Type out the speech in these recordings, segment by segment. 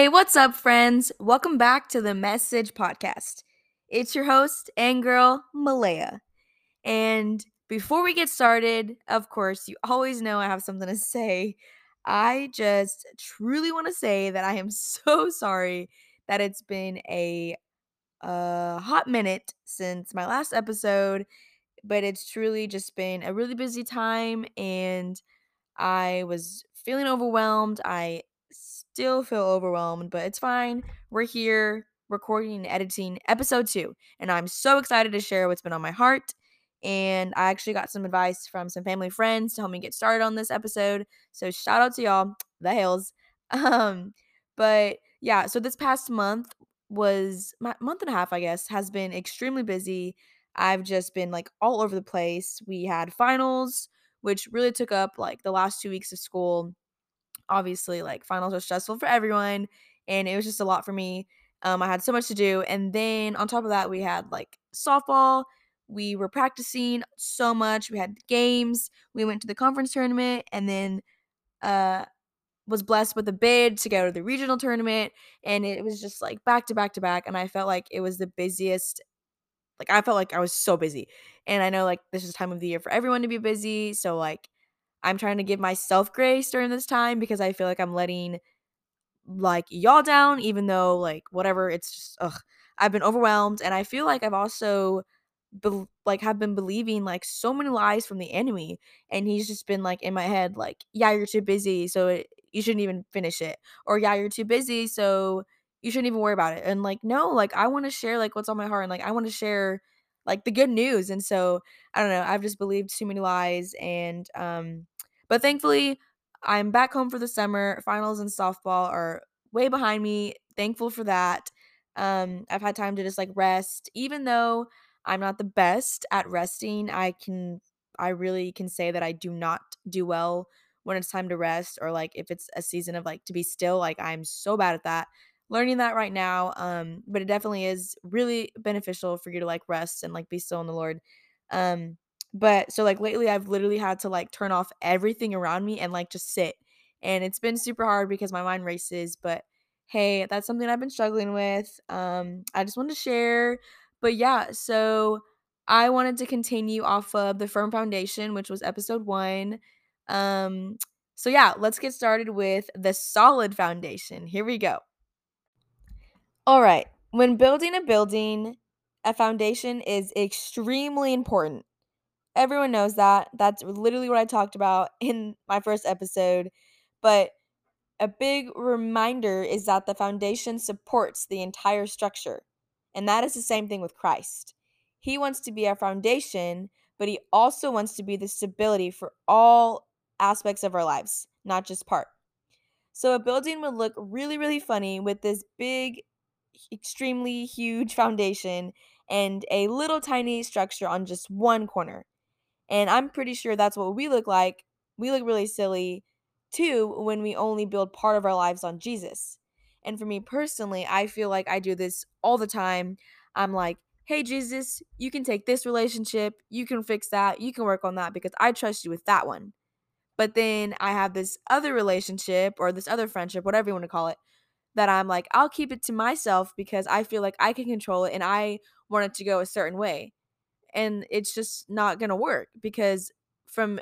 Hey, what's up, friends? Welcome back to the Message Podcast. It's your host and girl, Maleia. And before we get started, of course, you always know I have something to say. I just truly want to say that I am so sorry that it's been a, a hot minute since my last episode, but it's truly just been a really busy time and I was feeling overwhelmed. I still feel overwhelmed, but it's fine. We're here recording and editing episode two, and I'm so excited to share what's been on my heart. And I actually got some advice from some family friends to help me get started on this episode. So shout out to y'all, the Hales. Um, but yeah, so this past month was my month and a half, I guess, has been extremely busy. I've just been like all over the place. We had finals, which really took up like the last two weeks of school obviously like finals are stressful for everyone and it was just a lot for me um, i had so much to do and then on top of that we had like softball we were practicing so much we had games we went to the conference tournament and then uh was blessed with a bid to go to the regional tournament and it was just like back to back to back and i felt like it was the busiest like i felt like i was so busy and i know like this is time of the year for everyone to be busy so like I'm trying to give myself grace during this time because I feel like I'm letting like y'all down, even though like whatever, it's just ugh. I've been overwhelmed, and I feel like I've also be- like have been believing like so many lies from the enemy, and he's just been like in my head, like, yeah, you're too busy, so it, you shouldn't even finish it, or yeah, you're too busy, so you shouldn't even worry about it. And like, no, like I want to share like what's on my heart, and like I want to share like the good news, and so I don't know, I've just believed too many lies, and um but thankfully, I'm back home for the summer. Finals and softball are way behind me. Thankful for that. Um, I've had time to just like rest, even though I'm not the best at resting. I can, I really can say that I do not do well when it's time to rest or like if it's a season of like to be still. Like I'm so bad at that. Learning that right now. Um, but it definitely is really beneficial for you to like rest and like be still in the Lord. Um, but so like lately I've literally had to like turn off everything around me and like just sit. And it's been super hard because my mind races, but hey, that's something I've been struggling with. Um I just wanted to share. But yeah, so I wanted to continue off of the firm foundation, which was episode 1. Um so yeah, let's get started with the solid foundation. Here we go. All right. When building a building, a foundation is extremely important. Everyone knows that. That's literally what I talked about in my first episode. But a big reminder is that the foundation supports the entire structure. And that is the same thing with Christ. He wants to be our foundation, but he also wants to be the stability for all aspects of our lives, not just part. So a building would look really, really funny with this big, extremely huge foundation and a little tiny structure on just one corner. And I'm pretty sure that's what we look like. We look really silly too when we only build part of our lives on Jesus. And for me personally, I feel like I do this all the time. I'm like, hey, Jesus, you can take this relationship, you can fix that, you can work on that because I trust you with that one. But then I have this other relationship or this other friendship, whatever you want to call it, that I'm like, I'll keep it to myself because I feel like I can control it and I want it to go a certain way and it's just not going to work because from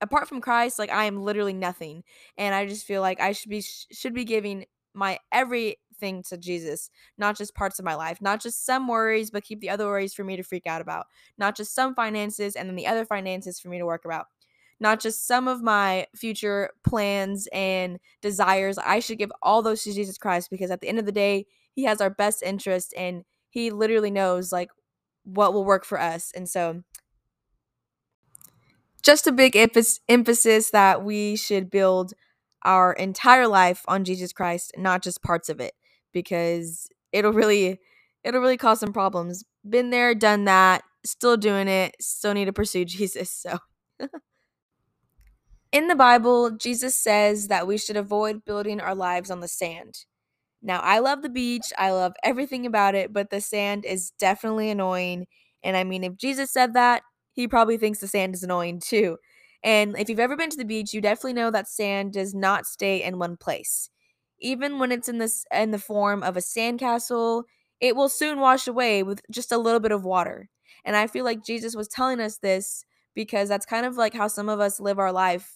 apart from Christ like I am literally nothing and I just feel like I should be should be giving my everything to Jesus not just parts of my life not just some worries but keep the other worries for me to freak out about not just some finances and then the other finances for me to work about not just some of my future plans and desires I should give all those to Jesus Christ because at the end of the day he has our best interest and he literally knows like what will work for us. And so, just a big emphasis that we should build our entire life on Jesus Christ, not just parts of it, because it'll really it'll really cause some problems. Been there, done that, still doing it, still need to pursue Jesus. So In the Bible, Jesus says that we should avoid building our lives on the sand. Now, I love the beach, I love everything about it, but the sand is definitely annoying. And I mean, if Jesus said that, he probably thinks the sand is annoying too. And if you've ever been to the beach, you definitely know that sand does not stay in one place. even when it's in this in the form of a sandcastle, it will soon wash away with just a little bit of water. And I feel like Jesus was telling us this because that's kind of like how some of us live our life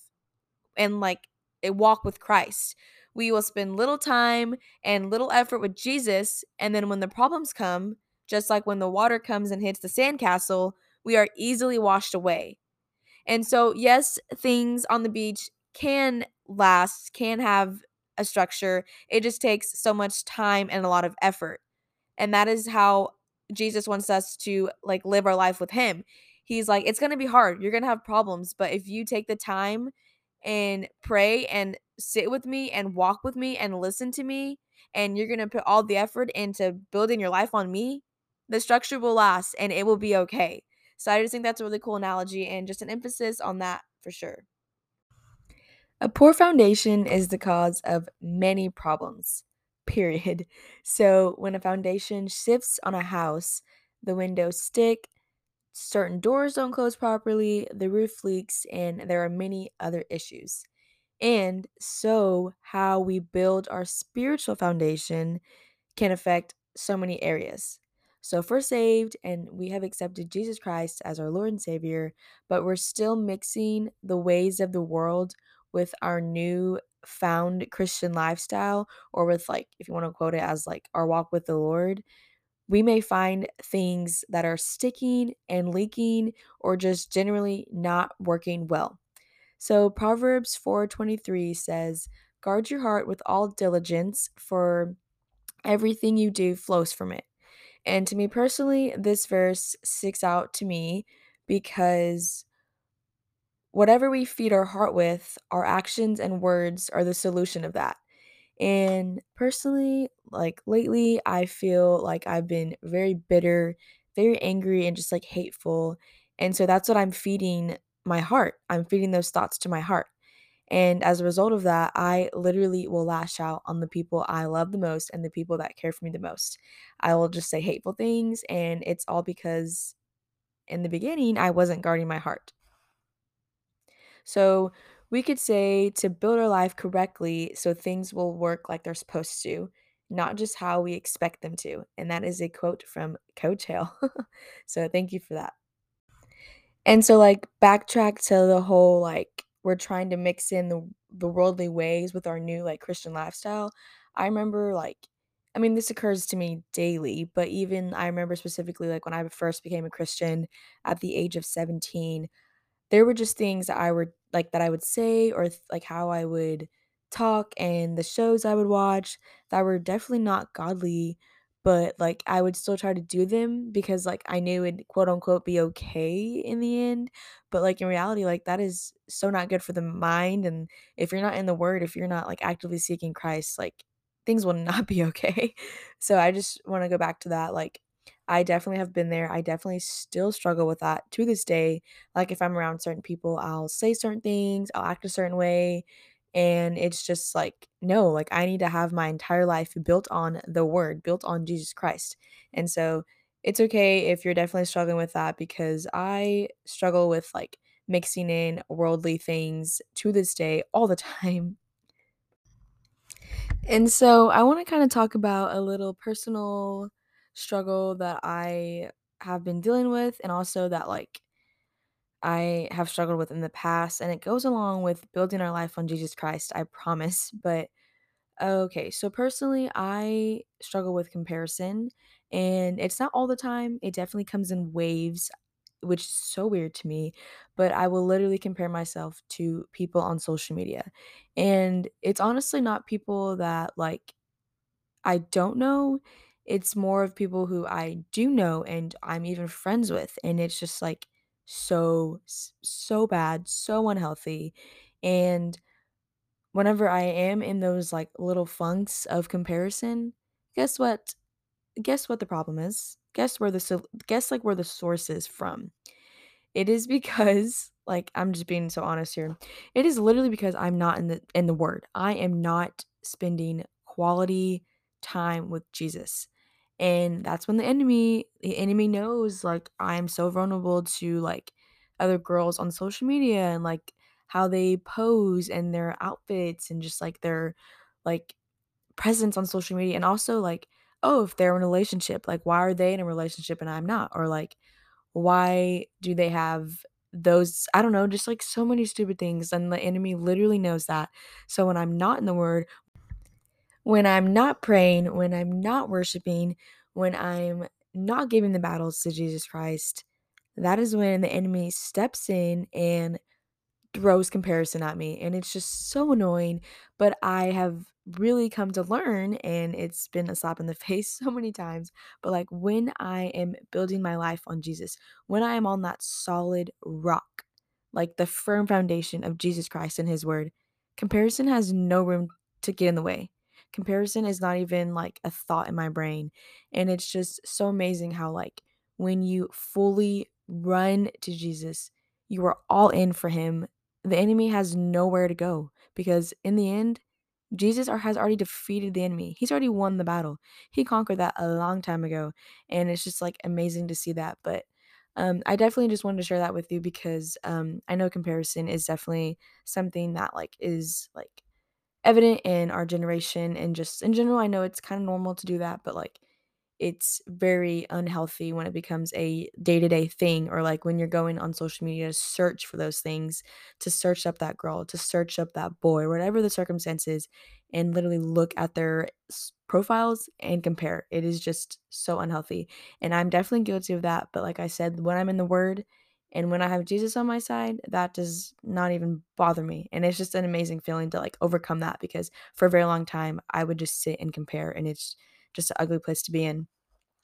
and like a walk with Christ. We will spend little time and little effort with Jesus, and then when the problems come, just like when the water comes and hits the sandcastle, we are easily washed away. And so, yes, things on the beach can last, can have a structure. It just takes so much time and a lot of effort. And that is how Jesus wants us to like live our life with him. He's like it's going to be hard. You're going to have problems, but if you take the time and pray and sit with me and walk with me and listen to me and you're going to put all the effort into building your life on me, the structure will last and it will be okay. So I just think that's a really cool analogy and just an emphasis on that for sure. A poor foundation is the cause of many problems, period. So when a foundation shifts on a house, the windows stick, certain doors don't close properly, the roof leaks, and there are many other issues. And so, how we build our spiritual foundation can affect so many areas. So, if we're saved and we have accepted Jesus Christ as our Lord and Savior, but we're still mixing the ways of the world with our new found Christian lifestyle, or with like, if you want to quote it as like our walk with the Lord, we may find things that are sticking and leaking or just generally not working well. So Proverbs 4:23 says, "Guard your heart with all diligence, for everything you do flows from it." And to me personally, this verse sticks out to me because whatever we feed our heart with, our actions and words are the solution of that. And personally, like lately, I feel like I've been very bitter, very angry, and just like hateful. And so that's what I'm feeding my heart. I'm feeding those thoughts to my heart. And as a result of that, I literally will lash out on the people I love the most and the people that care for me the most. I will just say hateful things, and it's all because in the beginning, I wasn't guarding my heart. So we could say to build our life correctly so things will work like they're supposed to, not just how we expect them to. And that is a quote from Coach Hale. so thank you for that. And so like backtrack to the whole like we're trying to mix in the the worldly ways with our new like Christian lifestyle. I remember like I mean this occurs to me daily, but even I remember specifically like when I first became a Christian at the age of 17, there were just things that I would like that I would say or th- like how I would talk and the shows I would watch that were definitely not godly, but like I would still try to do them because like I knew it'd quote unquote be okay in the end. But like in reality, like that is so not good for the mind. And if you're not in the word, if you're not like actively seeking Christ, like things will not be okay. So I just want to go back to that. Like I definitely have been there. I definitely still struggle with that to this day. Like if I'm around certain people, I'll say certain things, I'll act a certain way. And it's just like, no, like I need to have my entire life built on the word, built on Jesus Christ. And so it's okay if you're definitely struggling with that because I struggle with like mixing in worldly things to this day all the time. And so I want to kind of talk about a little personal struggle that I have been dealing with and also that like I have struggled with in the past and it goes along with building our life on Jesus Christ, I promise. But okay, so personally, I struggle with comparison and it's not all the time. It definitely comes in waves, which is so weird to me, but I will literally compare myself to people on social media. And it's honestly not people that like I don't know. It's more of people who I do know and I'm even friends with, and it's just, like, so, so bad, so unhealthy, and whenever I am in those, like, little funks of comparison, guess what? Guess what the problem is? Guess where the guess, like, where the source is from. It is because like, I'm just being so honest here. It is literally because I'm not in the in the word. I am not spending quality time with Jesus. And that's when the enemy the enemy knows like I'm so vulnerable to like other girls on social media and like how they pose and their outfits and just like their like presence on social media and also like oh if they're in a relationship like why are they in a relationship and i'm not? Or like why do they have those i don't know just like so many stupid things and the enemy literally knows that. So when i'm not in the word when i'm not praying when i'm not worshiping when i'm not giving the battles to jesus christ that is when the enemy steps in and throws comparison at me and it's just so annoying but i have really come to learn and it's been a slap in the face so many times but like when i am building my life on jesus when i am on that solid rock like the firm foundation of jesus christ and his word comparison has no room to get in the way comparison is not even like a thought in my brain and it's just so amazing how like when you fully run to jesus you are all in for him. The enemy has nowhere to go because in the end jesus has already defeated the enemy. He's already won the battle. He conquered that a long time ago and it's just like amazing to see that but um, i definitely just wanted to share that with you because um, i know comparison is definitely something that like is like evident in our generation and just in general i know it's kind of normal to do that but like it's very unhealthy when it becomes a day-to-day thing or like when you're going on social media to search for those things to search up that girl to search up that boy whatever the circumstances and literally look at their profiles and compare. It is just so unhealthy and i'm definitely guilty of that but like i said when i'm in the word and when i have jesus on my side that does not even bother me and it's just an amazing feeling to like overcome that because for a very long time i would just sit and compare and it's just an ugly place to be in.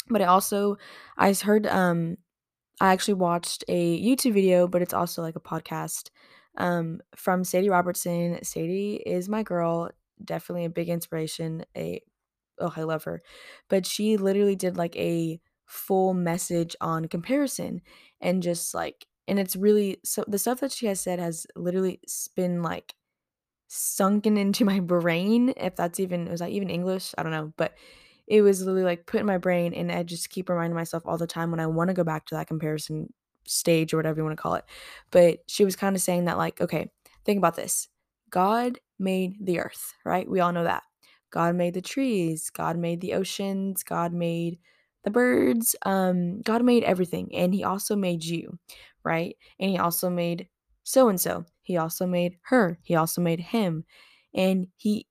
But I also I heard um I actually watched a YouTube video, but it's also like a podcast um from Sadie Robertson. Sadie is my girl, definitely a big inspiration. A oh, I love her. But she literally did like a full message on comparison and just like and it's really so the stuff that she has said has literally been like sunken into my brain if that's even was that even english i don't know but it was literally like put in my brain and I just keep reminding myself all the time when I want to go back to that comparison stage or whatever you want to call it. But she was kind of saying that like, okay, think about this. God made the earth, right? We all know that. God made the trees, God made the oceans, God made the birds, um God made everything and he also made you, right? And he also made so and so. He also made her. He also made him. And he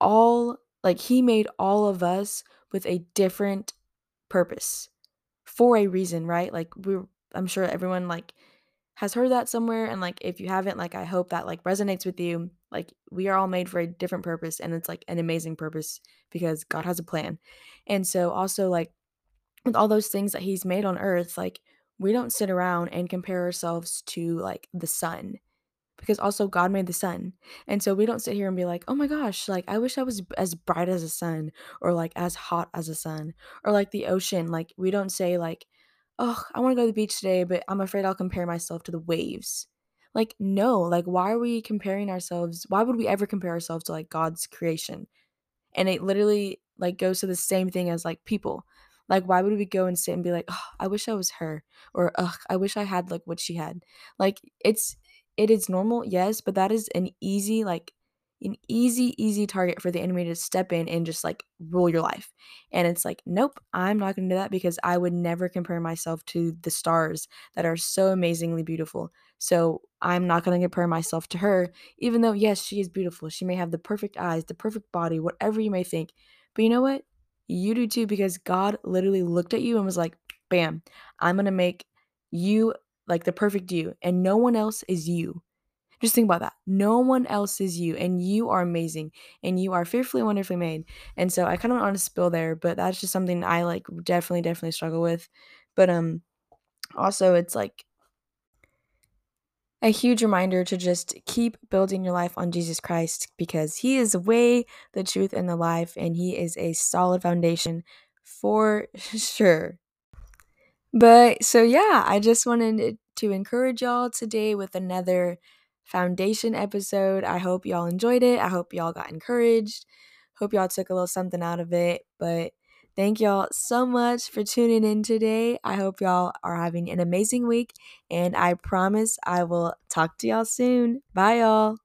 all like he made all of us with a different purpose for a reason, right? Like we're I'm sure everyone like has heard that somewhere and like if you haven't like I hope that like resonates with you. Like we are all made for a different purpose and it's like an amazing purpose because God has a plan. And so also like with all those things that he's made on earth, like we don't sit around and compare ourselves to like the sun because also God made the sun. And so we don't sit here and be like, "Oh my gosh, like I wish I was as bright as the sun or like as hot as the sun or like the ocean." Like we don't say like, "Oh, I want to go to the beach today, but I'm afraid I'll compare myself to the waves." Like no, like why are we comparing ourselves? Why would we ever compare ourselves to like God's creation? And it literally like goes to the same thing as like people. Like why would we go and sit and be like, "Oh, I wish I was her," or "Ugh, I wish I had like what she had." Like it's it is normal, yes, but that is an easy like an easy easy target for the enemy to step in and just like rule your life. And it's like, nope, I'm not going to do that because I would never compare myself to the stars that are so amazingly beautiful. So, I'm not going to compare myself to her even though yes, she is beautiful. She may have the perfect eyes, the perfect body, whatever you may think. But you know what? You do too because God literally looked at you and was like, "Bam, I'm going to make you like the perfect you, and no one else is you. Just think about that. No one else is you, and you are amazing, and you are fearfully, wonderfully made. And so I kind of want to spill there, but that's just something I like definitely, definitely struggle with. But um, also it's like a huge reminder to just keep building your life on Jesus Christ because He is the way, the truth, and the life, and He is a solid foundation for sure. But so yeah, I just wanted to encourage y'all today with another foundation episode. I hope y'all enjoyed it. I hope y'all got encouraged. Hope y'all took a little something out of it. But thank y'all so much for tuning in today. I hope y'all are having an amazing week. And I promise I will talk to y'all soon. Bye, y'all.